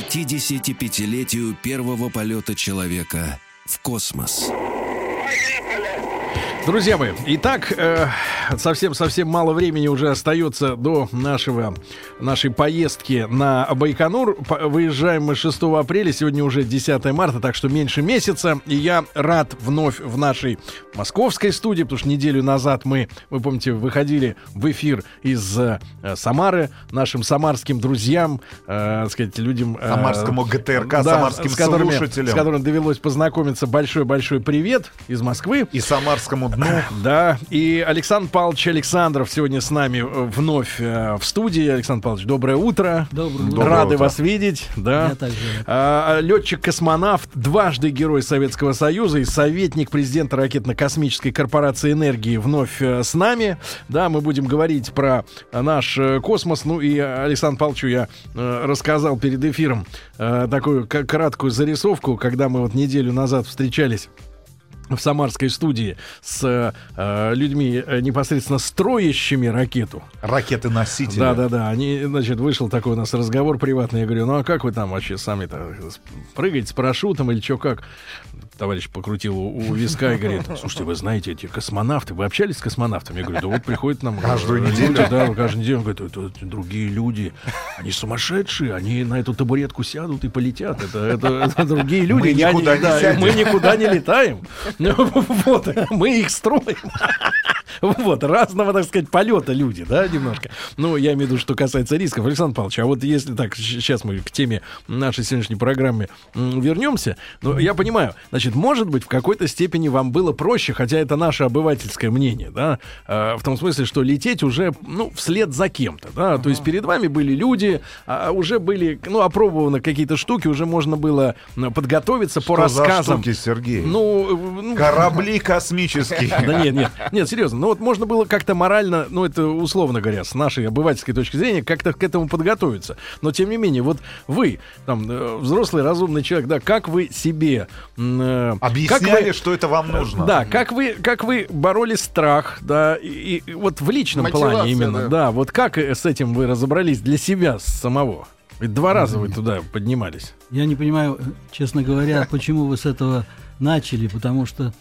55-летию первого полета человека в космос. Друзья мои, итак, э, совсем-совсем мало времени уже остается до нашего, нашей поездки на Байконур. Выезжаем мы 6 апреля, сегодня уже 10 марта, так что меньше месяца. И я рад вновь в нашей московской студии, потому что неделю назад мы, вы помните, выходили в эфир из э, Самары, нашим самарским друзьям, э, так сказать, людям... э, Самарскому ГТРК, самарским с которыми, слушателям. С которыми довелось познакомиться. Большой-большой привет из Москвы. И самарскому дну. Да, и Александр Павлович Александров сегодня с нами э, вновь э, в студии. Александр Павлович, доброе утро. Доброе утро. Рады утро. вас видеть. Да. Я также рад. А, Летчик-космонавт, дважды герой Советского Союза и советник президента ракетно-космической корпорации энергии вновь э, с нами. Да, мы будем говорить про э, наш э, космос. Ну и Александру Павловичу я э, рассказал перед эфиром э, такую к- краткую зарисовку, когда мы вот неделю назад встречались в самарской студии с э, людьми э, непосредственно строящими ракету. Ракеты-носители. Да, да, да. Они, значит, вышел такой у нас разговор приватный. Я говорю, ну а как вы там вообще сами-то прыгаете с парашютом или что как? Товарищ покрутил у, у виска и говорит, слушайте, вы знаете эти космонавты, вы общались с космонавтами? Я говорю, да вот приходят нам... Каждую э, неделю? люди, Да, каждую неделю. Он говорит, это, другие люди, они сумасшедшие, они на эту табуретку сядут и полетят. Это, это, это другие люди. Мы Я никуда не сядем. Мы никуда не летаем. Вот, мы их строим. Вот, разного, так сказать, полета люди, да, немножко. Ну, я имею в виду, что касается рисков. Александр Павлович, а вот если так, сейчас мы к теме нашей сегодняшней программы вернемся, ну, я понимаю, значит, может быть, в какой-то степени вам было проще, хотя это наше обывательское мнение, да, э, в том смысле, что лететь уже, ну, вслед за кем-то, да, то есть перед вами были люди, а уже были, ну, опробованы какие-то штуки, уже можно было м, подготовиться по Что за рассказам. штуки, Сергей? Ну, э, ну, Корабли космические. да нет, нет, нет, серьезно. Ну вот можно было как-то морально, ну это условно говоря, с нашей обывательской точки зрения, как-то к этому подготовиться. Но тем не менее, вот вы, там, э, взрослый, разумный человек, да, как вы себе... м, э, как Объясняли, вы- что это вам нужно. Да, как вы, как вы бороли страх, да, и, и вот в личном Мотивация, плане именно, да. да. вот как с этим вы разобрались для себя самого? Ведь два раза вы туда поднимались. Я не понимаю, честно говоря, почему вы с этого начали, потому что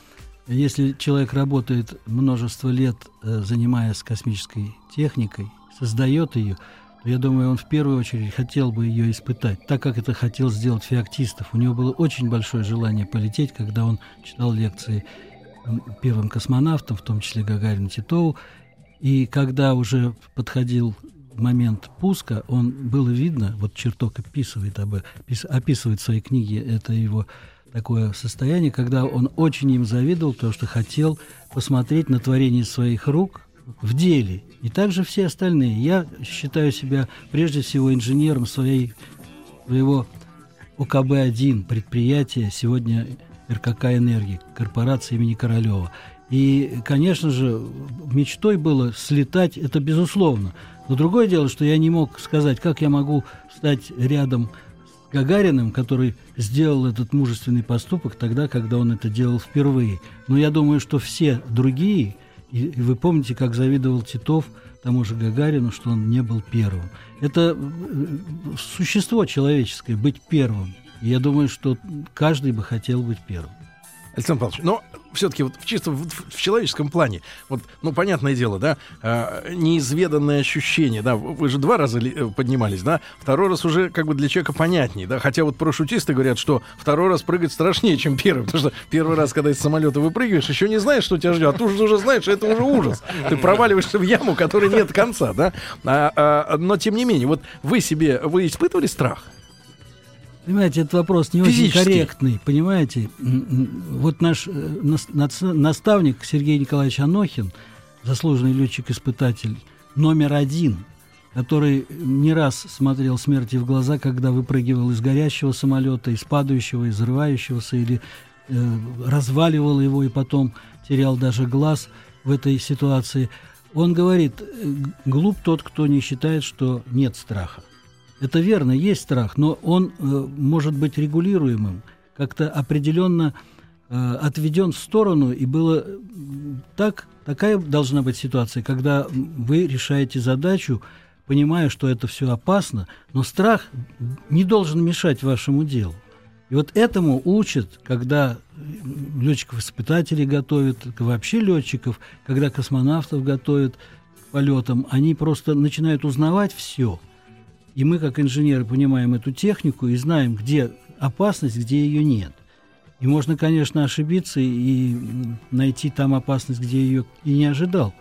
если человек работает множество лет, э, занимаясь космической техникой, создает ее, я думаю, он в первую очередь хотел бы ее испытать, так как это хотел сделать Феоктистов. У него было очень большое желание полететь, когда он читал лекции первым космонавтам, в том числе Гагарину Титову. И когда уже подходил момент пуска, он было видно, вот черток описывает, об, опис- описывает в своей книге это его такое состояние, когда он очень им завидовал, потому что хотел посмотреть на творение своих рук в деле. И также все остальные. Я считаю себя прежде всего инженером своей, своего ОКБ-1 предприятия, сегодня РКК «Энергии», корпорации имени Королева. И, конечно же, мечтой было слетать, это безусловно. Но другое дело, что я не мог сказать, как я могу стать рядом с Гагариным, который сделал этот мужественный поступок тогда, когда он это делал впервые. Но я думаю, что все другие, и, и вы помните, как завидовал Титов тому же Гагарину, что он не был первым. Это э, существо человеческое, быть первым. Я думаю, что каждый бы хотел быть первым. Александр Павлович, но все-таки вот чисто в, в- человеческом плане, вот, ну, понятное дело, да, э, неизведанное ощущение, да, вы же два раза ли- э, поднимались, да, второй раз уже как бы для человека понятнее, да, хотя вот парашютисты говорят, что второй раз прыгать страшнее, чем первый, потому что первый раз, когда из самолета выпрыгиваешь, еще не знаешь, что тебя ждет, а ты уже, уже знаешь, это уже ужас, ты проваливаешься в яму, которой нет конца, да, А, а, но тем не менее, вот вы себе, вы испытывали страх? Понимаете, этот вопрос не очень Физически. корректный, понимаете? Вот наш э, наставник Сергей Николаевич Анохин, заслуженный летчик-испытатель номер один, который не раз смотрел смерти в глаза, когда выпрыгивал из горящего самолета, из падающего, из взрывающегося, или э, разваливал его и потом терял даже глаз в этой ситуации. Он говорит, «Э, глуп тот, кто не считает, что нет страха. Это верно, есть страх, но он э, может быть регулируемым, как-то определенно э, отведен в сторону, и было э, так, такая должна быть ситуация, когда вы решаете задачу, понимая, что это все опасно, но страх не должен мешать вашему делу. И вот этому учат, когда летчиков-испытателей готовят, вообще летчиков, когда космонавтов готовят к полетам, они просто начинают узнавать все. И мы, как инженеры, понимаем эту технику и знаем, где опасность, где ее нет. И можно, конечно, ошибиться и найти там опасность, где ее и не ожидал.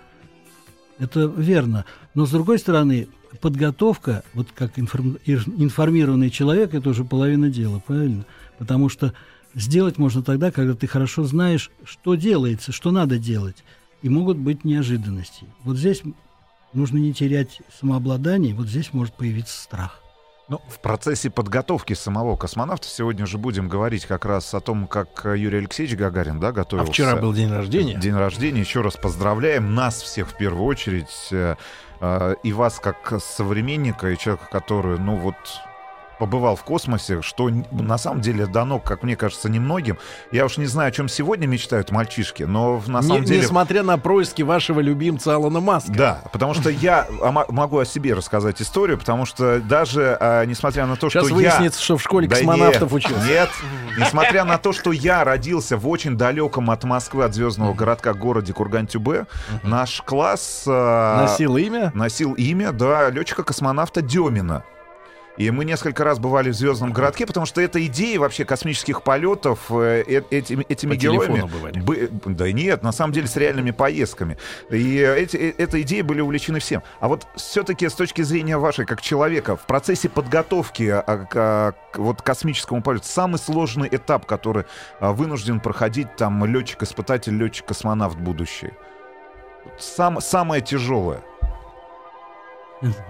Это верно. Но, с другой стороны, подготовка, вот как информ, информированный человек, это уже половина дела, правильно? Потому что сделать можно тогда, когда ты хорошо знаешь, что делается, что надо делать. И могут быть неожиданности. Вот здесь нужно не терять самообладание, вот здесь может появиться страх. Ну, в процессе подготовки самого космонавта сегодня же будем говорить как раз о том, как Юрий Алексеевич Гагарин, да, готовился. А вчера был день рождения. День рождения. Еще раз поздравляем нас всех в первую очередь. Э, э, и вас как современника и человека, который, ну вот, побывал в космосе, что на самом деле дано, как мне кажется, немногим. Я уж не знаю, о чем сегодня мечтают мальчишки, но на самом не, деле... Несмотря на происки вашего любимца Алана Маска. Да, потому что я могу о себе рассказать историю, потому что даже а, несмотря на то, Сейчас что выяснится, я... что в школе да космонавтов нет, учился. Нет, несмотря на то, что я родился в очень далеком от Москвы, от звездного городка городе Курган-Тюбе, наш класс... а, Носил имя? Носил имя, да, летчика-космонавта Демина. И мы несколько раз бывали в Звездном городке, потому что эта идея вообще космических полетов э, э, этими, этими По героями... бы- да нет, на самом деле с реальными поездками. И эти, э, этой идеей были увлечены всем. А вот все-таки с точки зрения вашей, как человека, в процессе подготовки а, к, а, к вот космическому полету, самый сложный этап, который а, вынужден проходить там летчик-испытатель, летчик-космонавт будущий. Сам, самое тяжелое.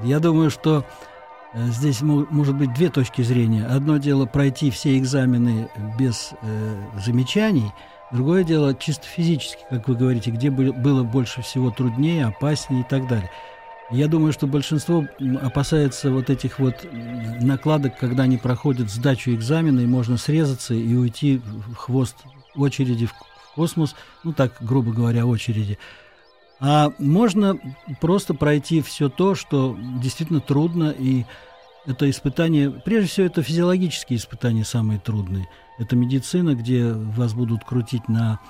Я думаю, что здесь мо- может быть две точки зрения. Одно дело пройти все экзамены без э, замечаний, другое дело чисто физически, как вы говорите, где бы- было больше всего труднее, опаснее и так далее. Я думаю, что большинство опасается вот этих вот накладок, когда они проходят сдачу экзамена, и можно срезаться и уйти в хвост очереди в космос, ну так, грубо говоря, очереди. А можно просто пройти все то, что действительно трудно, и это испытание, прежде всего, это физиологические испытания самые трудные. Это медицина, где вас будут крутить на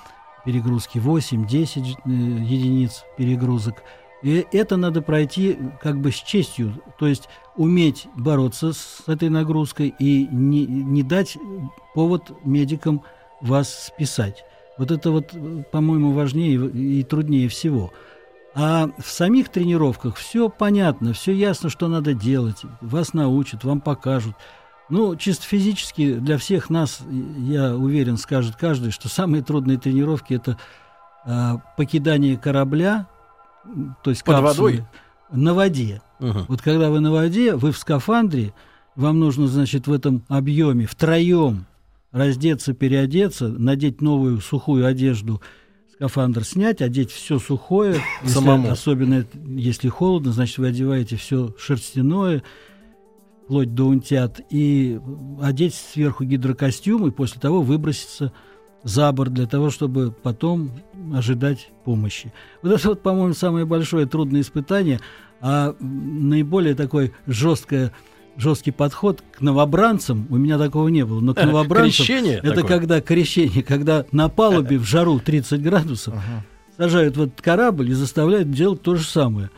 перегрузке 8-10 э, единиц перегрузок. И это надо пройти как бы с честью, то есть уметь бороться с этой нагрузкой и не, не дать повод медикам вас списать. Вот это вот, э, по-моему, важнее и труднее всего. А в самих тренировках все понятно, все ясно, что надо делать. Вас научат, вам покажут. Ну, чисто физически для всех нас, я уверен, скажет каждый, что самые трудные тренировки это а, покидание корабля, то есть Под капсулы, водой? на воде. Мгм. Вот когда вы на воде, вы в скафандре, вам нужно, значит, в этом объеме втроем раздеться, переодеться, надеть новую сухую одежду, скафандр снять, одеть все сухое, если- Самому. особенно если холодно, значит, вы одеваете все шерстяное, вплоть до унтят, и одеть сверху гидрокостюм, и после того выброситься за борт для того, чтобы потом ожидать помощи. Вот это, вот, по-моему, самое большое трудное испытание, а наиболее такой жесткое жесткий подход к новобранцам, у меня такого не было, но к новобранцам Крещение это такое? когда крещение, когда на палубе в жару 30 градусов сажают в этот корабль и заставляют делать то же самое.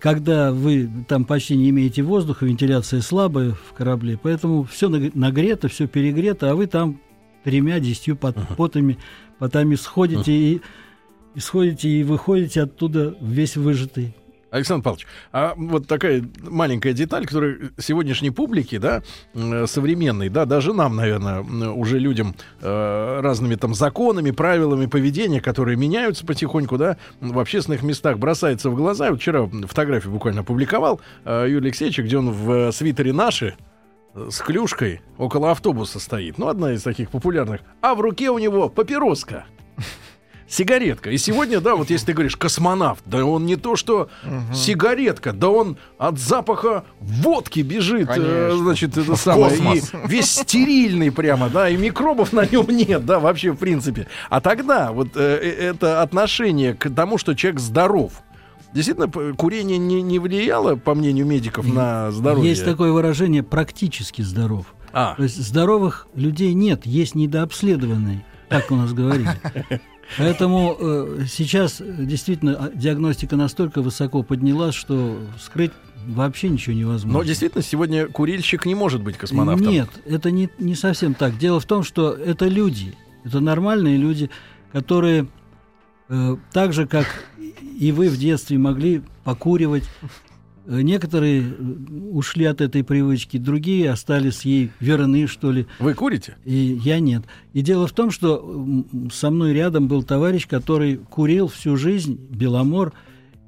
Когда вы там почти не имеете воздуха, вентиляция слабая в корабле, поэтому все нагрето, все перегрето, а вы там тремя, десятью пот- потами, потами сходите и, и сходите и выходите оттуда весь выжатый. Александр Павлович, а вот такая маленькая деталь, которая сегодняшней публике, да, м, современной, да, даже нам, наверное, м, уже людям э, разными там законами, правилами поведения, которые меняются потихоньку, да, в общественных местах бросается в глаза. Я вчера фотографию буквально опубликовал э, Юрий Алексеевич, где он в э, свитере наши э, с клюшкой около автобуса стоит. Ну, одна из таких популярных. А в руке у него папироска. Сигаретка. И сегодня, да, вот если ты говоришь космонавт, да он не то что сигаретка, да он от запаха водки бежит, э, значит, это самое, и космос. весь стерильный прямо, да, и микробов на нем нет, да, вообще в принципе. А тогда вот э, э, это отношение к тому, что человек здоров. Действительно, курение не, не влияло, по мнению медиков, на здоровье. Есть такое выражение «практически здоров». А, То есть здоровых людей нет, есть недообследованные, так у нас говорили. Поэтому э, сейчас э, действительно а, диагностика настолько высоко поднялась, что скрыть вообще ничего невозможно. но действительно, сегодня курильщик не может быть космонавтом. Нет, это не, не совсем так. Дело в том, что это люди, это нормальные люди, которые э, так же, как и вы в детстве могли покуривать, некоторые э, ушли от этой привычки, другие остались ей верны, что ли. Вы курите? И я нет. И дело в том, что со мной рядом был товарищ, который курил всю жизнь, Беломор,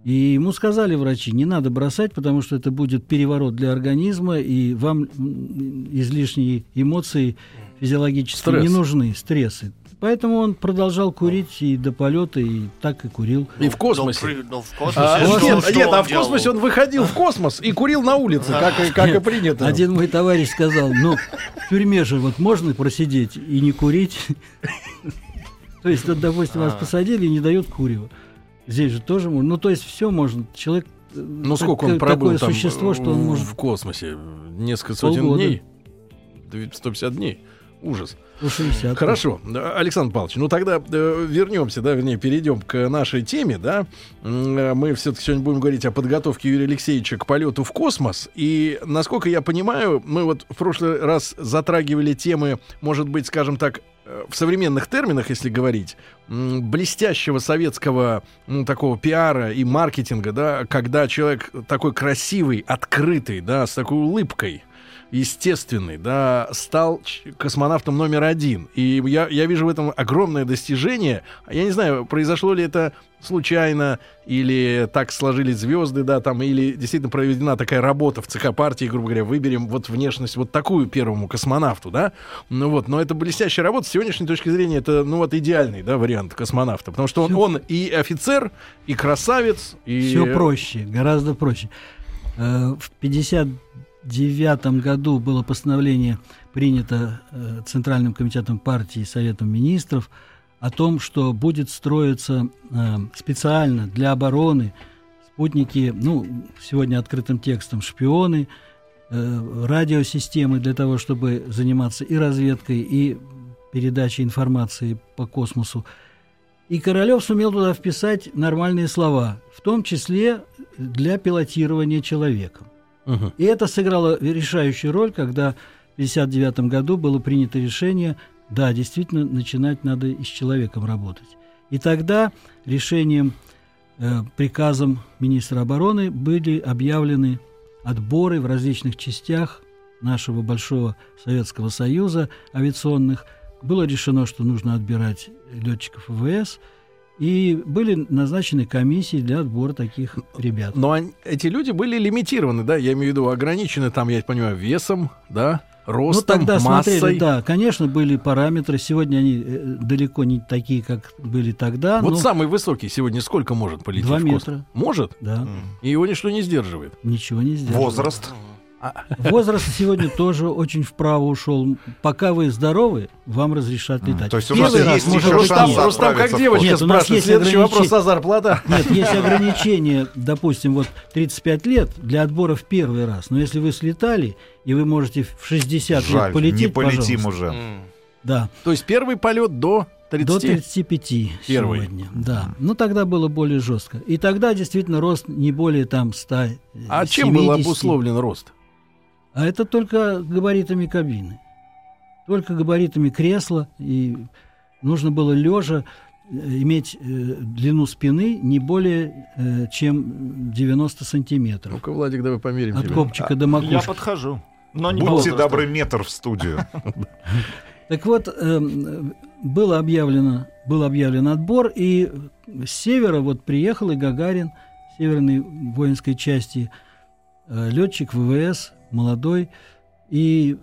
и ему сказали врачи, не надо бросать, потому что это будет переворот для организма, и вам излишние эмоции физиологически Стресс. не нужны, стрессы. Поэтому он продолжал курить и до полета, и так и курил. И в космосе. Ну, при- ну, в А, космосе. что- нет, что нет, он а в делал? космосе он выходил в космос и курил на улице, как, и- как и Нет, принято. Один мой товарищ сказал, ну, в тюрьме же вот можно просидеть и не курить. То есть, вот, допустим, вас А. посадили и не дают курева. Здесь же тоже можно. Ну, то есть, все можно. Человек э, Ну сколько он пробыл такое там существо, что он в- может в космосе? Несколько сотен Полгода. дней? Две- 150 дней. Ужас. по 60. Хорошо, Да, Александр Павлович, ну тогда э, вернемся, да, вернее, перейдем к нашей теме, да. Мы все-таки сегодня будем говорить о подготовке Юрия Алексеевича к полету в космос. И, насколько я понимаю, мы вот в прошлый раз затрагивали темы, может быть, скажем так, э, в современных терминах, если говорить, блестящего советского ну, такого пиара и маркетинга, да, когда человек такой красивый, открытый, да, с такой улыбкой, естественный, да, стал космонавтом номер один. И я, я вижу в этом огромное достижение. Я не знаю, произошло ли это случайно, или так сложились звезды, да, там, или действительно проведена такая работа в ЦК партии, грубо говоря, выберем вот внешность вот такую первому космонавту, да, ну вот, но это блестящая работа, с сегодняшней точки зрения, это, ну вот, идеальный, да, вариант космонавта, потому что он, он и офицер, и красавец, и... Все проще, гораздо проще. Э, в 50 1999 году было постановление принято э, Центральным комитетом партии и Советом министров о том, что будет строиться э, специально для обороны спутники, ну, сегодня открытым текстом шпионы, э, радиосистемы для того, чтобы заниматься и разведкой, и передачей информации по космосу. И Королев сумел туда вписать нормальные слова, в том числе для пилотирования человеком. Мгм. И это сыграло решающую роль, когда в 1959 году было принято решение, да, действительно, начинать надо и с человеком работать. И тогда решением, э, приказом министра обороны были объявлены отборы в различных частях нашего большого Советского Союза авиационных. Было решено, что нужно отбирать летчиков ВВС, и были назначены комиссии для отбора таких ребят. Но они- эти люди были лимитированы, да, я имею в виду ограничены там, я понимаю, весом, да, Ну, ростом, тогда массой. смотрели, да, конечно, были параметры. Сегодня они э, далеко не такие, как были тогда. Вот но самый высокий сегодня сколько может полететь Два метра. Может? Да, И его ничто не сдерживает. ничего не сделали. Возраст. Возраст сегодня тоже очень вправо ушел. Пока вы здоровы, вам разрешат летать. то есть у нас есть еще быть, шанс отправиться Рустам, как девочка Нет, у нас спрашивает. есть Следующий вопрос, а зарплата? Нет, есть ограничения, допустим, вот 35 лет для отбора в первый раз. Но если вы слетали, и вы можете в 60 Жаль, лет полететь, не полетим пожалуйста. уже. Да. То есть первый полет до 30? До 35 Первый. сегодня, да. Ну, тогда было более жестко. И тогда действительно рост не более там 100 А чем был 70. обусловлен рост? А это только габаритами кабины. Только габаритами кресла. И нужно было лежа. иметь э, длину спины не более э, чем 90 сантиметров. Ну-ка, Владик, давай померим От тебя. копчика до макушки. Я подхожу. Но не Будьте добры, метр в студию. Так вот, эм, было объявлено, был объявлен отбор, и с севера вот приехал и Гагарин, северной воинской части, э, летчик ВВС, молодой, и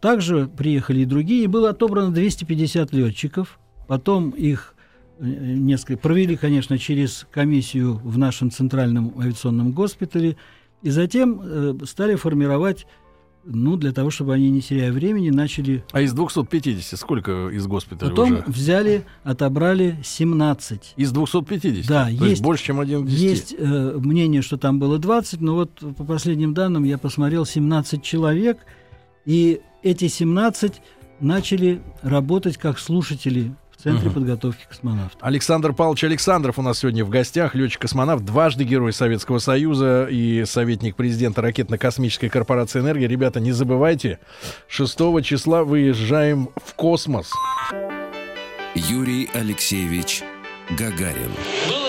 также приехали и другие, и было отобрано 250 летчиков, потом их э, несколько провели, конечно, через комиссию в нашем центральном авиационном госпитале, и затем э, стали формировать, ну, для того, чтобы они, не теряя времени, начали А из 250 сколько из госпиталя Потом уже? взяли, отобрали 17. Из 250? Да, То есть- больше, чем один к 10. Есть э, мнение, что там было 20, но вот по последним данным я посмотрел 17 человек, и эти 17 начали работать как слушатели в Центре Мгм. подготовки космонавтов. Александр Павлович Александров у нас сегодня в гостях, летчик-космонавт, дважды Герой Советского Союза и советник президента ракетно-космической корпорации «Энергия». Ребята, не забывайте, 6 числа выезжаем в космос. Юрий Алексеевич Гагарин. Было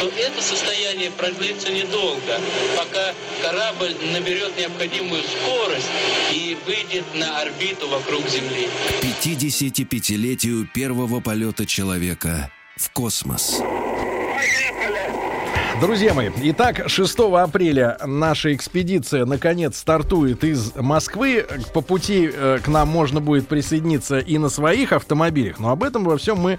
что это состояние продлится недолго, пока корабль наберет необходимую скорость и выйдет на орбиту вокруг Земли. К 55-летию первого полета человека в космос. Друзья мои, итак, 6 апреля наша экспедиция наконец стартует из Москвы. По пути э, к нам можно будет присоединиться и на своих автомобилях, но об этом во всем мы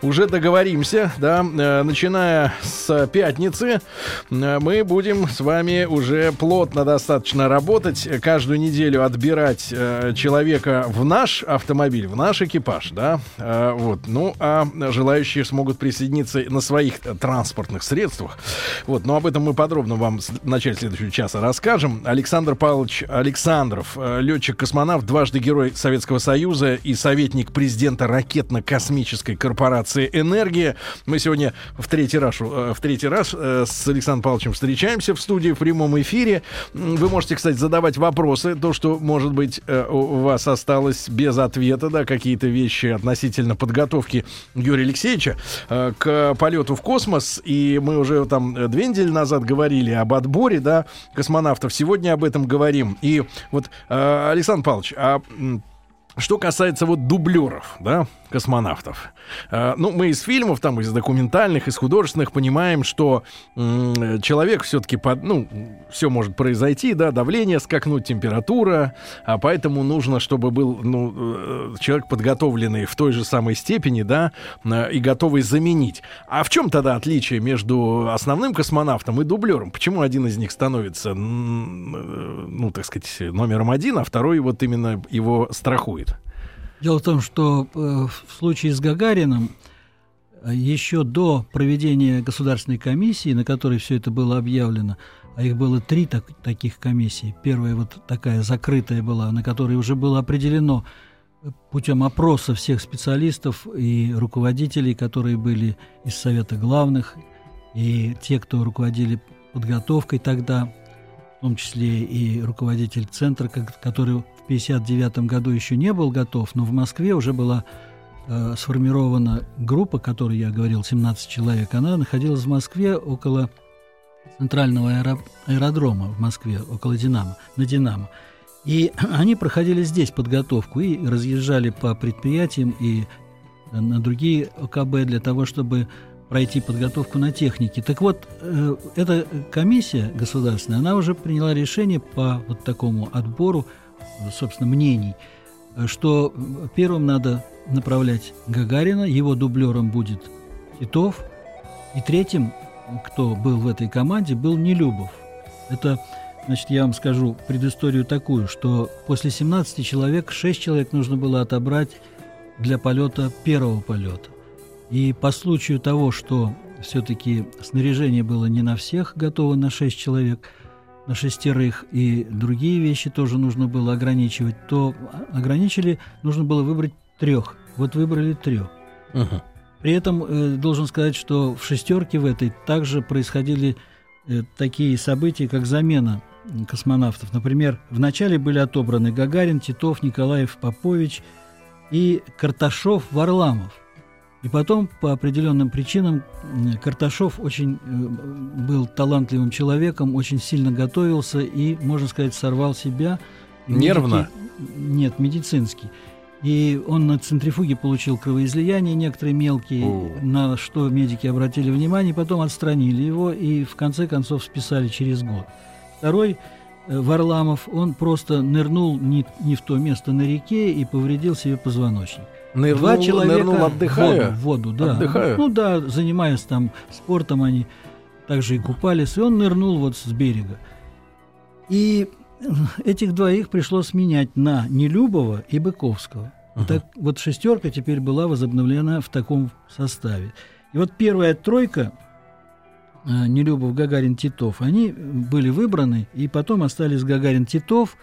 уже договоримся, да, Э, начиная с пятницы э, мы будем с вами уже плотно достаточно работать, каждую неделю отбирать человека в наш автомобиль, в наш экипаж, да, вот, ну, а желающие смогут присоединиться на своих транспортных средствах. Вот, но об этом мы подробно вам в начале следующего часа расскажем. Александр Павлович Александров, э, летчик-космонавт, дважды Герой Советского Союза и советник президента ракетно-космической корпорации «Энергия». Мы сегодня в третий раз, э, в третий раз э, с Александром Павловичем встречаемся в студии в прямом эфире. Вы можете, кстати, задавать вопросы. То, что, может быть, у вас осталось без ответа, да, какие-то вещи относительно подготовки Юрия Алексеевича к полету в космос. И мы уже там э, две недели назад говорили об отборе, да, космонавтов. Сегодня об этом говорим. И вот, э, Александр Павлович, а что касается вот дублеров, да, космонавтов. Э, ну, мы из фильмов, там, из документальных, из художественных понимаем, что человек все-таки, под, ну, все может произойти, да, давление скакнуть, температура, а поэтому нужно, чтобы был, ну, э, человек подготовленный в той же самой степени, да, э, и готовый заменить. А в чем тогда отличие между основным космонавтом и дублером? Почему один из них становится, э, ну, так сказать, номером один, а второй вот именно его страхует? Дело в том, что э, в случае с Гагарином э, еще до проведения государственной комиссии, на которой все это было объявлено, а их было три так- таких комиссий. Первая вот такая закрытая была, на которой уже было определено э, путем опроса всех специалистов и руководителей, которые были из Совета главных, и те, кто руководили подготовкой тогда, в том числе и руководитель центра, который в 1959 году еще не был готов, но в Москве уже была э, сформирована группа, о которой я говорил, 17 человек. Она находилась в Москве около центрального аэро- аэродрома в Москве, около Динамо, на Динамо. И они проходили здесь подготовку и разъезжали по предприятиям и на другие ОКБ для того, чтобы пройти подготовку на технике. Так вот, э, эта комиссия государственная, она уже приняла решение по вот такому отбору, собственно, мнений, что первым надо направлять Гагарина, его дублером будет Титов, и третьим, кто был в этой команде, был Нелюбов. Это, значит, я вам скажу предысторию такую, что после 17 человек 6 человек нужно было отобрать для полета первого полета. И по случаю того, что все-таки снаряжение было не на всех готово на 6 человек, на шестерых, и другие вещи тоже нужно было ограничивать, то ограничили, нужно было выбрать трех. Вот выбрали трех. При этом э, должен сказать, что в шестерке в этой также происходили э, такие события, как замена космонавтов. Например, вначале были отобраны Гагарин, Титов, Николаев, Попович и Карташов Варламов. И потом, по определенным причинам, Карташов очень э, был талантливым человеком, очень сильно готовился и, можно сказать, сорвал себя. Нервно? медики- Нет, медицинский. И он на центрифуге получил кровоизлияние некоторые мелкие, О. на что медики обратили внимание, потом отстранили его и в конце концов списали через год. Второй э, Варламов, он просто нырнул не, не в то место на реке и повредил себе позвоночник. Нырнул, Два человека нырнул, отдыхая. в воду, в воду, да. Отдыхая? Ну да, занимаясь там спортом, они также и купались, и он нырнул вот с берега. И этих двоих пришлось менять на Нелюбова и Быковского. Ага. так вот шестерка теперь была возобновлена в таком составе. И вот первая тройка э, Нелюбов, Гагарин, Титов, они были выбраны, и потом остались Гагарин, Титов,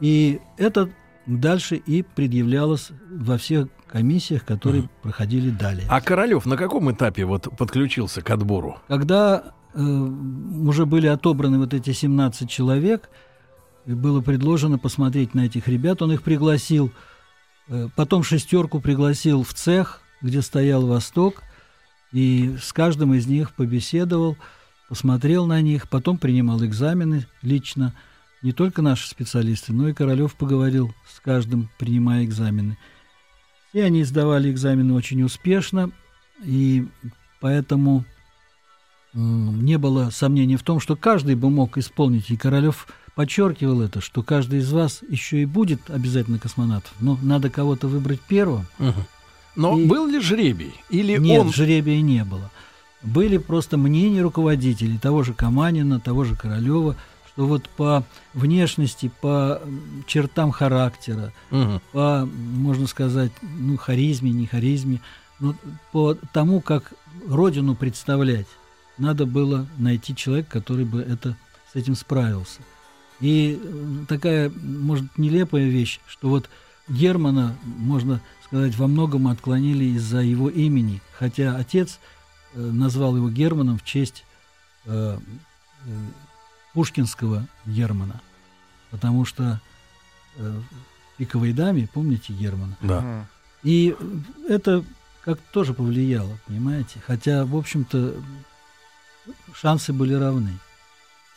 и это дальше и предъявлялось во всех комиссиях, которые Мгм. проходили далее. А Королев на каком этапе вот подключился к отбору? Когда э, уже были отобраны вот эти 17 человек, было предложено посмотреть на этих ребят, он их пригласил, э, потом шестерку пригласил в цех, где стоял Восток, и с каждым из них побеседовал, посмотрел на них, потом принимал экзамены лично. Не только наши специалисты, но и Королев поговорил с каждым, принимая экзамены. И они сдавали экзамены очень успешно, и поэтому не было сомнений в том, что каждый бы мог исполнить, и Королев подчеркивал это, что каждый из вас еще и будет обязательно космонавтом, но надо кого-то выбрать первым. Но И- был ли жребий? Или Нет, он... жребия не было. Были просто мнения руководителей, того же Каманина, того же Королева, что вот по внешности, по чертам характера, Мгм. по, можно сказать, ну, харизме, не харизме, ну, по тому, как родину представлять, надо было найти человека, который бы это, с этим справился. И такая, может, нелепая вещь, что вот Германа, можно сказать, во многом отклонили из-за его имени, хотя отец э, назвал его Германом в честь э, пушкинского Германа, потому что э, в «Пиковой даме», помните Германа? Да. И это как тоже повлияло, понимаете? Хотя, в общем-то, шансы были равны.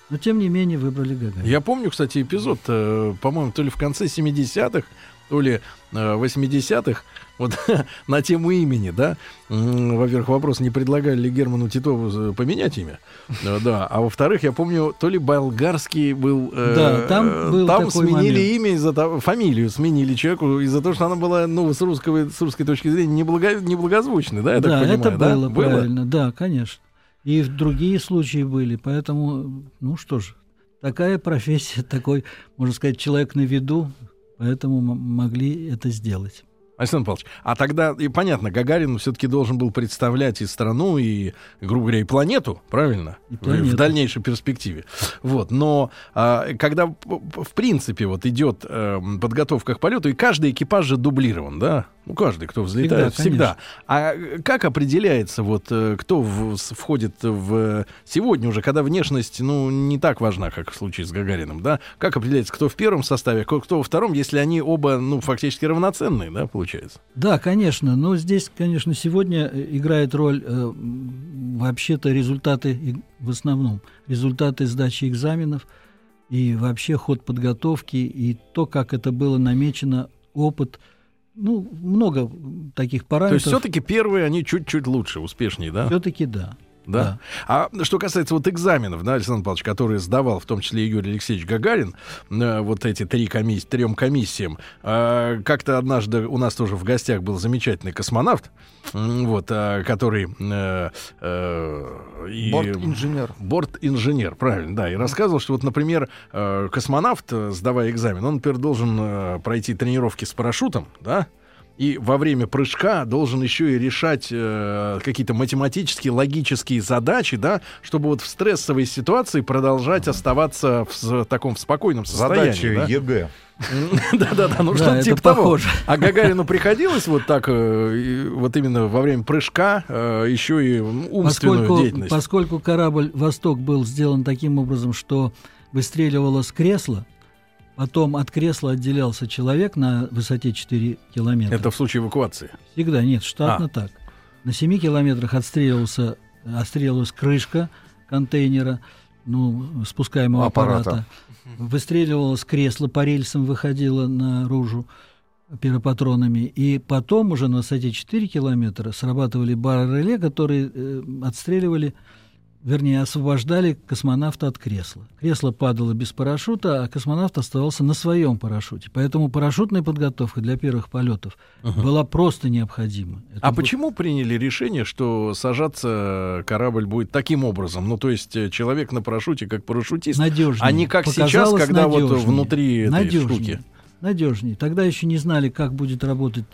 Но, тем не менее, выбрали Гагарина. Я помню, кстати, эпизод, э, по-моему, то ли в конце 70-х, то ли э, 80-х, вот на тему имени, да. Во-первых, вопрос, не предлагали ли Герману Титову э, поменять имя? Э, Да. А во-вторых, я помню, то ли болгарский был... э, Да, там был Там такой сменили момент. имя, из-за того, фамилию сменили человеку из-за того, что она была, ну, с, русского, с русской точки зрения неблаго, неблагозвучной, да, я так да, понимаю? это да? было, правильно, да, конечно. И другие случаи были, поэтому, ну что ж, такая профессия, такой, можно сказать, человек на виду, поэтому могли это сделать. Александр Павлович, а тогда, и понятно, Гагарин все-таки должен был представлять и страну, и, грубо говоря, и планету, правильно? И В- В, планету. дальнейшей перспективе. Вот, но а, когда, в принципе, вот идет эм, подготовка к полету, и каждый экипаж же дублирован, да? Ну, каждый, кто взлетает, Всегда, всегда. А э, как определяется, вот, э, кто в- входит в... Сегодня уже, когда внешность, ну, не так важна, как в случае с Гагарином, да? Как определяется, кто в первом составе, кто кто во втором, если они оба, ну, фактически равноценные, да, получается? Да, конечно, но здесь, конечно, сегодня э, играет роль э, вообще-то результаты, в основном, результаты сдачи экзаменов и вообще ход подготовки, и то, как это было намечено, опыт. Ну, много таких То есть параметров. все-таки первые, они чуть-чуть лучше, успешнее, да? Все-таки да. Да. А что касается вот экзаменов, да, Александр Павлович, которые сдавал, в том числе Юрий Алексеевич Гагарин, э, вот эти три комиссии, трем комиссиям, э, как-то однажды у нас тоже в гостях был замечательный космонавт, м, вот, э, который... э, э, и- Борт-инженер. Борт-инженер, правильно, да. И рассказывал, что вот, например, э, космонавт, э, сдавая экзамен, он, например, должен э, пройти тренировки с парашютом, да, и во время прыжка должен еще и решать э, какие-то математические, логические задачи, да, чтобы вот в стрессовой ситуации продолжать оставаться в с- таком в спокойном состоянии. Задача да? ЕГЭ. Да-да-да, ну что-то типа того. А Гагарину приходилось вот так, э, вот именно во время прыжка, э, еще и умственную деятельность. поскольку корабль «Восток» был сделан таким образом, что выстреливало с кресла, Потом от кресла отделялся человек на высоте 4 километра. Это в случае эвакуации. Всегда, нет, штатно А. так. На 7 километрах отстреливался, отстреливалась крышка контейнера, ну, спускаемого Аппарата. аппарата. Выстреливалось кресло по рельсам, выходило наружу пиропатронами. И потом уже на высоте 4 километра срабатывали бары-реле, которые э, отстреливали, вернее, освобождали космонавта от кресла. Кресло падало без парашюта, а космонавт оставался на своем парашюте. Поэтому парашютная подготовка для первых полетов была просто необходима. Это А был- почему приняли решение, что сажаться корабль будет таким образом? Ну, то есть э, человек на парашюте как парашютист, надежнее. а не как сейчас, Показалось когда вот надежнее. внутри этой надежнее. штуки. Надежнее. Тогда еще не знали, как будет работать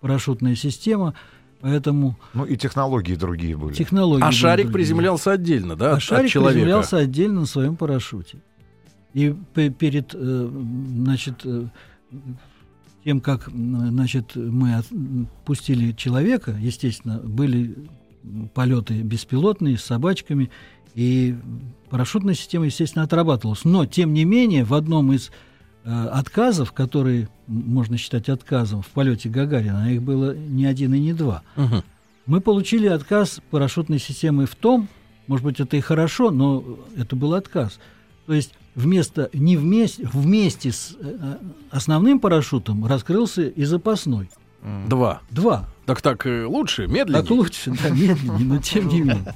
парашютная система, поэтому Ну и технологии другие были. технологии. А были шарик другие. приземлялся отдельно, да, А от, от шарик человека? приземлялся отдельно на своем парашюте. И пе- перед, э, значит, э, тем, как, значит, мы пустили человека, естественно, были полеты беспилотные с собачками, и парашютная система, естественно, отрабатывалась. Но, тем не менее, в одном из отказов, которые можно считать отказом в полете Гагарина, а их было не один и не два, Мгм. мы получили отказ парашютной системы в том, может быть, это и хорошо, но это был отказ. То есть вместо, не вместе, вместе с э, основным парашютом раскрылся и запасной. Два. Два. Так так э, лучше, медленнее. Так лучше, да, медленнее, но тем не менее.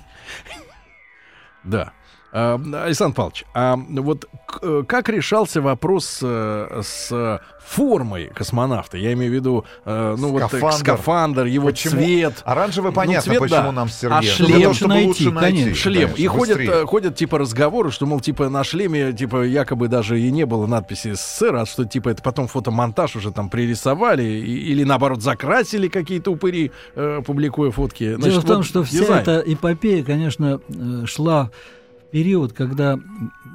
Да. А, Александр Павлович, а вот э, как решался вопрос э, с формой космонавта? Я имею в виду, э, ну вот э, Скафандр. скафандр, его Почему? цвет. Оранжевый Ну, понятно, цвет, почему да. нам с А Сергеем. шлем чтобы найти, лучше найти. конечно. Шлем. конечно, и ходят, быстрее. ходят типа разговоры, что, мол, типа на шлеме, типа, якобы даже и не было надписи СССР, а что, типа, это потом фотомонтаж уже там пририсовали, и- или наоборот закрасили какие-то упыри, э, публикуя фотки. Дело Значит, в том, вот что вся дизайн. эта эпопея, конечно, шла период, когда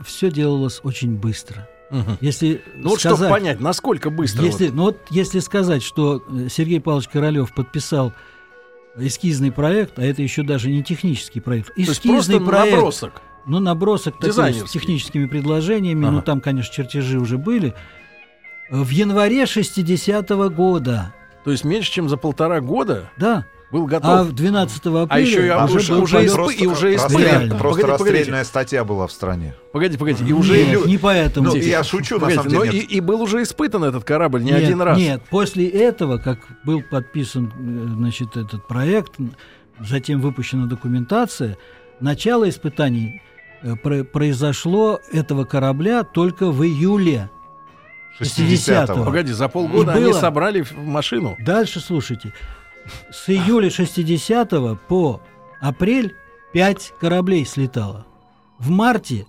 все делалось очень быстро. Мгм. Если Ну вот, чтобы сказать, понять, насколько быстро. Если, вот. ну вот если сказать, что Сергей Павлович Королев подписал эскизный проект, а это еще даже не технический проект, То есть эскизный просто проект, набросок. ну набросок такой с техническими предложениями, ну Ага. там, конечно, чертежи уже были. В январе 60-го года, То есть меньше, чем за полтора года да, был а готов. 12 апреля А еще и уже уже- был уже полет. испы- и уже испытали. Просто Погоди, расстрельная статья была в стране. Погоди, погоди. И уже... Нет, не поэтому. Ну, я шучу, на Погодите, самом деле. но нет. и, и был уже испытан этот корабль не нет, один раз. Нет, после этого, как был подписан э, значит, этот проект, затем выпущена документация, начало испытаний э, про- произошло этого корабля только в июле. 60-го. Погоди, за полгода И они было- собрали в машину. Дальше слушайте. С июля 60 по апрель 5 кораблей слетало. В марте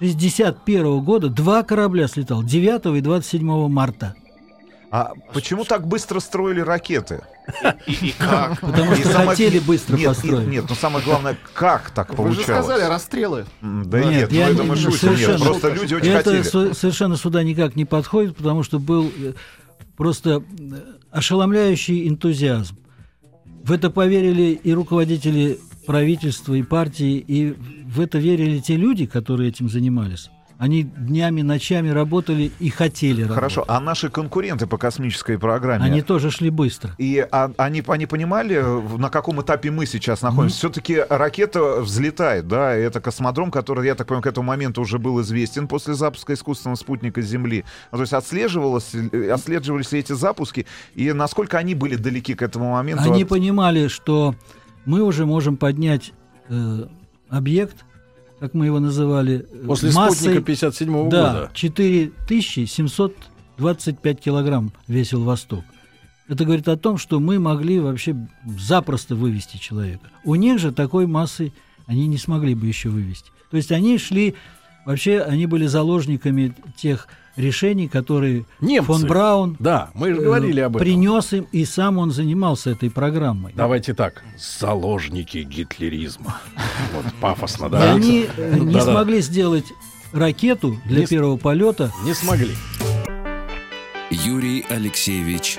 61 года два корабля слетало, 9 и 27 марта. А почему так быстро строили ракеты? И, и как? Потому И что самое- хотели быстро нет, построить. Нет, нет, но самое главное, как так Вы же получалось? сказали расстрелы. Да Нет, нет, я ну это не- мы шутим. Нет, совершенно. просто люди очень это хотели. со- совершенно сюда никак не подходит, потому что был э, просто э, ошеломляющий энтузиазм. В это поверили и руководители правительства, и партии, и в это верили те люди, которые этим занимались. Они днями, ночами работали и хотели работать. Хорошо, а наши конкуренты по космической программе, Они тоже шли быстро. и а- они, они понимали, в- на каком этапе мы сейчас находимся? Все-таки ракета взлетает, да, это космодром, который, я так понимаю, к этому моменту уже был известен после запуска искусственного спутника Земли. Ну, то есть отслеживалось, э, отслеживались ли эти запуски, и насколько они были далеки к этому моменту? Они от- понимали, что мы уже можем поднять э, объект, как мы его называли, э, После массой, спутника 57 да, года. 4725 килограмм весил «Восток». Это говорит о том, что мы могли вообще запросто вывести человека. У них же такой массы они не смогли бы еще вывести. То есть они шли, вообще они были заложниками тех решений, которые Немцы. фон Браун Да, мы же говорили об этом. принес им, и сам он занимался этой программой. Давайте так. Заложники гитлеризма. Вот пафосно, да? они э, не смогли сделать ракету для первого полета. Не смогли. Юрий Алексеевич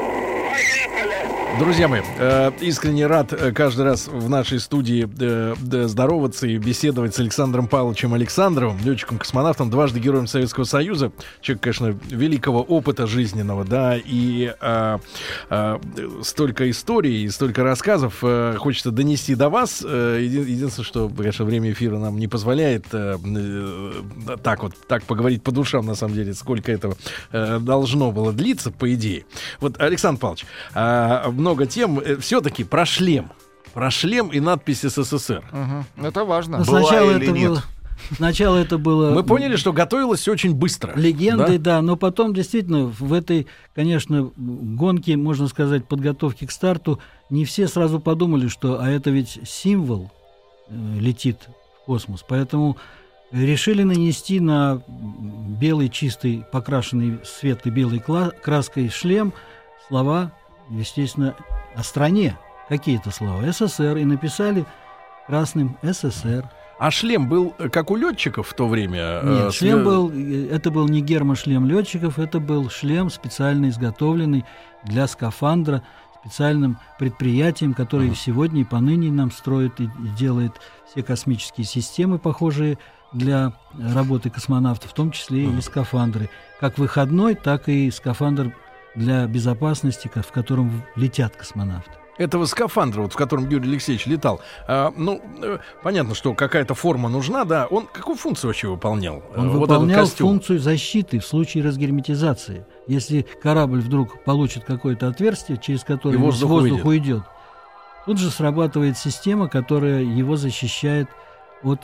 Друзья мои, э, искренне рад э, каждый раз в нашей студии э, э, здороваться и беседовать с Александром Павловичем Александровым, летчиком-космонавтом, дважды Героем Советского Союза. Человек, конечно, великого опыта жизненного, да, и э, э, столько историй, и столько рассказов э, хочется донести до вас. Э, еди- единственное, что, конечно, время эфира нам не позволяет э, э, так вот, так поговорить по душам, на самом деле, сколько этого э, должно было длиться, по идее. Вот, Александр Павлович, а, много тем. Все-таки про шлем. Про шлем и надпись СССР. Мгм. Это важно. Но Была сначала или это нет? было. Сначала это было Мы поняли, что готовилось все очень быстро. легендой, да? да? но потом действительно в этой, конечно, гонке, можно сказать, подготовки к старту, не все сразу подумали, что, а это ведь символ э, летит в космос, поэтому решили нанести на белый чистый, покрашенный светлой белой кла- краской шлем слова, естественно, о стране, какие-то слова, СССР, и написали красным СССР. А шлем был э, как у летчиков в то время? э, Нет, шлем был, э, это был не гермошлем летчиков, это был шлем специально изготовленный для скафандра специальным предприятием, которое сегодня и поныне нам строит и, делает все космические системы, похожие для работы космонавтов, в том числе и скафандры. Как выходной, так и скафандр для безопасности, в котором летят космонавты. этого скафандра, вот в котором Юрий Алексеевич летал. а, ну, э, понятно, что какая-то форма нужна, да. Он какую функцию вообще выполнял? Он Э, вот выполнял функцию защиты в случае разгерметизации. Если корабль вдруг получит какое-то отверстие, через которое И воздух воздух, уйдет. уйдет, тут же срабатывает система, которая его защищает от...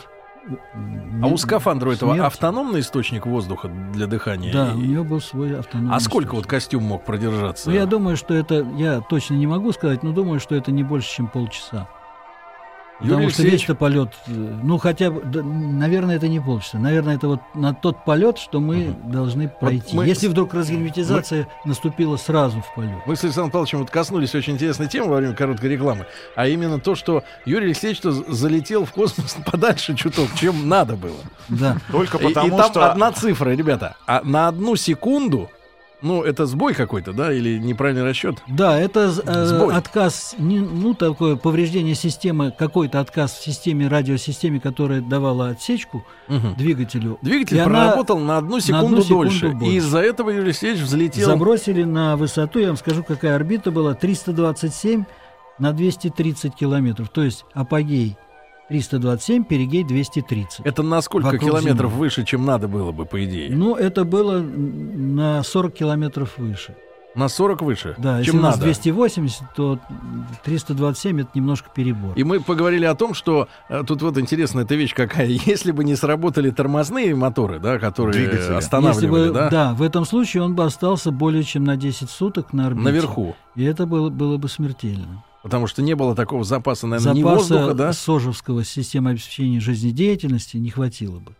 А у скафандра этого автономный источник воздуха для дыхания? Да, у него был свой автономный А сколько вот источник. костюм мог продержаться? Ну, я думаю, что это... Я точно не могу сказать, но думаю, что это не больше, чем полчаса. Юрий Потому что Алексеевич, весь-то полет, э, ну хотя бы, да, наверное, это не полчаса. Наверное, это вот на тот полет, что мы должны пройти. мы- Если вдруг разгерметизация наступила сразу в полет. Мы с Александром Павловичем вот коснулись очень интересной темы во время короткой рекламы, а именно то, что Юрий Алексеевич залетел в космос подальше чуток, чем надо было. Да. Только И- и, потому, там что... одна цифра, ребята. А на одну секунду, ну, это сбой какой-то, да, или неправильный расчет? Да, это э, Сбой. отказ, не- ну, такое повреждение системы, какой-то отказ в системе, радиосистеме, которая давала отсечку Мгм. двигателю. Двигатель И она проработал на одну секунду, одну секунду дольше. больше. И из-за этого Юрий Алексеевич взлетел. Забросили на высоту, я вам скажу, какая орбита была, 327 на 230 километров. То есть апогей 327, перигей 230. Это на сколько Вокруг километров Земли. выше, чем надо было бы, по идее? Ну, это было на 40 километров выше. На 40 выше, Да, если чем у нас надо. 280, то 327 это немножко перебор. И мы поговорили о том, что э, тут вот интересная эта вещь какая. Если бы не сработали тормозные моторы, да, которые Двигатели. Если останавливали, бы, да, да, в этом случае он бы остался более чем на 10 суток на орбите. наверху. И это было, было бы смертельно. Потому что не было такого запаса, наверное, ни Запаса воздуха, да? Сожевского системы обеспечения жизнедеятельности не хватило бы.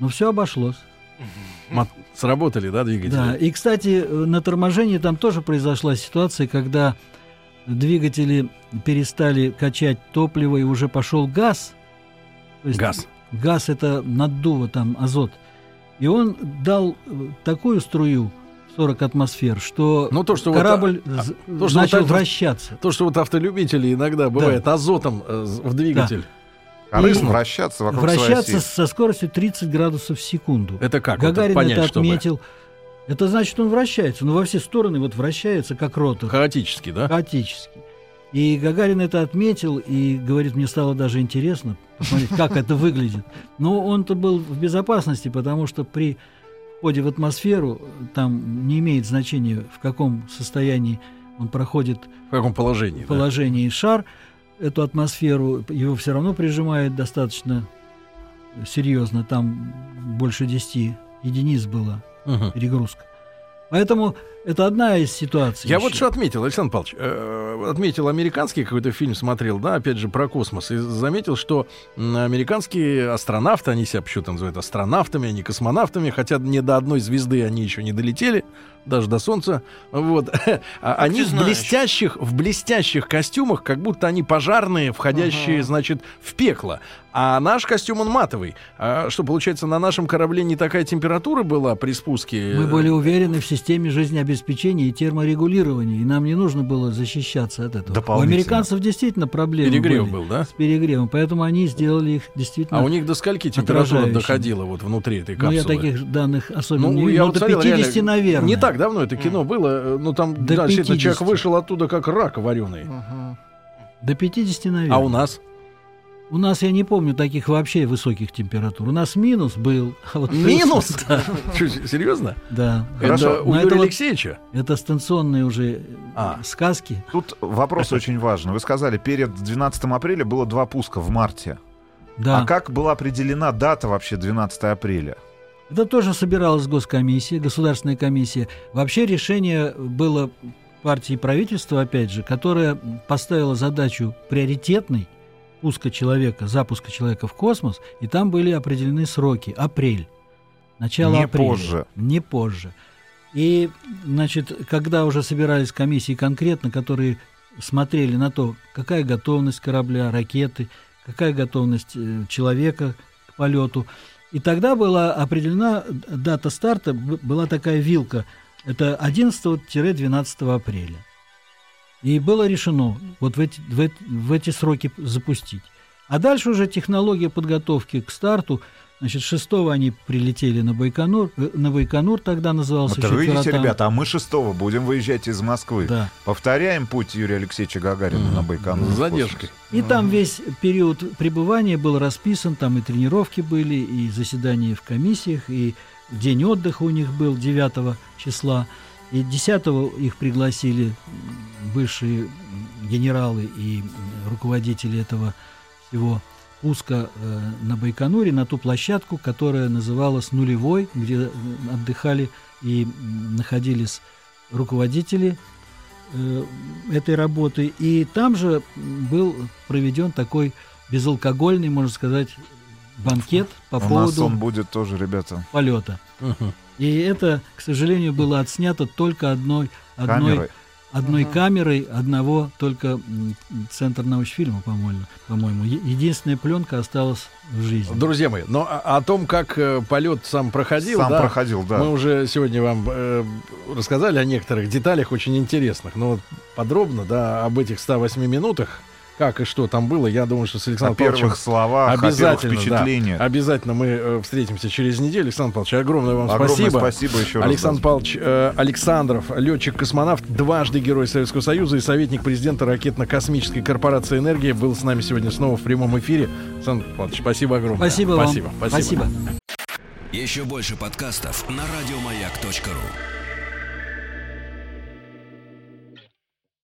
Но все обошлось. Сработали, да, двигатели? Да. И, кстати, на торможении там тоже произошла ситуация, когда двигатели перестали качать топливо и уже пошел газ. Есть Газ. Газ это наддува, там азот. И он дал э, такую струю 40 атмосфер, что Ну, то, что вот, корабль а, з- то, что начал вот это- вращаться. То, что вот автолюбители иногда бывает азотом э, в двигатель. Корыстно И вращаться вокруг своей Вращаться оси. со скоростью 30 градусов в секунду. Это как? вот Гагарин понять, это чтобы? отметил. Это значит, он вращается, но во все стороны вот вращается, как ротор. Хаотически, да? хаотически. И Гагарин это отметил и говорит, мне стало даже интересно посмотреть, как это выглядит. Но он-то был в безопасности, потому что при входе в атмосферу там не имеет значения, в каком состоянии он проходит В каком положении? да? положении шар, эту атмосферу, его все равно прижимает достаточно серьезно, там больше 10 единиц было Мгм. перегрузка. Поэтому это одна из ситуаций. Я еще. вот что отметил, Александр Павлович, э, отметил американский какой-то фильм, смотрел, да, опять же, про космос, и заметил, что американские астронавты, они себя почему-то называют астронавтами, а не космонавтами, хотя ни до одной звезды они еще не долетели, даже до Солнца, вот. А они в блестящих, в блестящих костюмах, как будто они пожарные, входящие, значит, в пекло. А наш костюм, он матовый. А что, получается, на нашем корабле не такая температура была при спуске? Мы были уверены в системе жизнеобеспечения и терморегулирования, и нам не нужно было защищаться от этого. У американцев действительно проблемы Перегрев были был, да? с перегревом, поэтому они сделали их действительно. А у них до скольки температура доходила вот внутри этой ну, капсулы? я таких данных особенно Ну, не я но вот до смотрел, 50, реально, наверное. Не так давно это кино было. э, Ну, там, До да, действительно, человек 50. вышел оттуда как рак вареный. До 50, наверное. А у нас? У нас, я не помню, таких вообще высоких температур. У нас минус был. а вот Минус? Да. Серьезно? да. Хорошо. Это у Юрия это вот- Алексеевича? Это станционные уже А. сказки. Тут вопрос очень важный. Вы сказали, перед 12 апреля было два пуска в марте. Да. А как была определена дата вообще 12 апреля? Это тоже собиралась госкомиссия, государственная комиссия. Вообще решение было партии и правительства, опять же, которая поставила задачу приоритетной пуска человека, запуска человека в космос, и там были определены сроки. Апрель. Начало Не апреля. позже. Не позже. И, значит, когда уже собирались комиссии конкретно, которые смотрели на то, какая готовность корабля, ракеты, какая готовность э, человека к полету, и тогда была определена дата старта, была такая вилка, это 11-12 апреля. И было решено вот в эти, в, эти, в эти сроки запустить. А дальше уже технология подготовки к старту. Значит, 6 они прилетели на Байконур, э, на Байконур тогда назывался еще вы видите, ребята, а мы 6 будем выезжать из Москвы. Да. Повторяем путь Юрия Алексеевича Гагарина на Байконур. С задержкой. И там весь период пребывания был расписан, там и тренировки были, и заседания в комиссиях, и день отдыха у них был 9 числа. И 10 их пригласили высшие генералы и руководители этого всего пуска э, на Байконуре, на ту площадку, которая называлась нулевой, где э, отдыхали и находились руководители э, этой работы. И там же был проведен такой безалкогольный, можно сказать, банкет по У нас поводу он будет тоже, ребята, полета. Мгм. И это, к сожалению, было отснято только одной, одной, камерой. Одной камерой одного только центр научфильма, по-моему. по-моему. Единственная пленка осталась в жизни. Друзья мои, но о, о том, как э, полет сам проходил, Сам да, проходил, да. мы уже сегодня вам э, рассказали о некоторых деталях очень интересных, но вот подробно, да, об этих 108 минутах, как и что там было, я думаю, что с О Александром первых Павловичем словах, о первых обязательно, да, обязательно мы э, встретимся через неделю. Александр Павлович, огромное вам Огромное спасибо. спасибо еще раз. Александр да. Павлович э, Александров, летчик-космонавт, дважды Герой Советского Союза и советник президента ракетно-космической корпорации «Энергия» был с нами сегодня снова в прямом эфире. Александр Павлович, спасибо огромное. Спасибо вам. Спасибо. спасибо. Спасибо. Еще больше подкастов на радиомаяк.ру.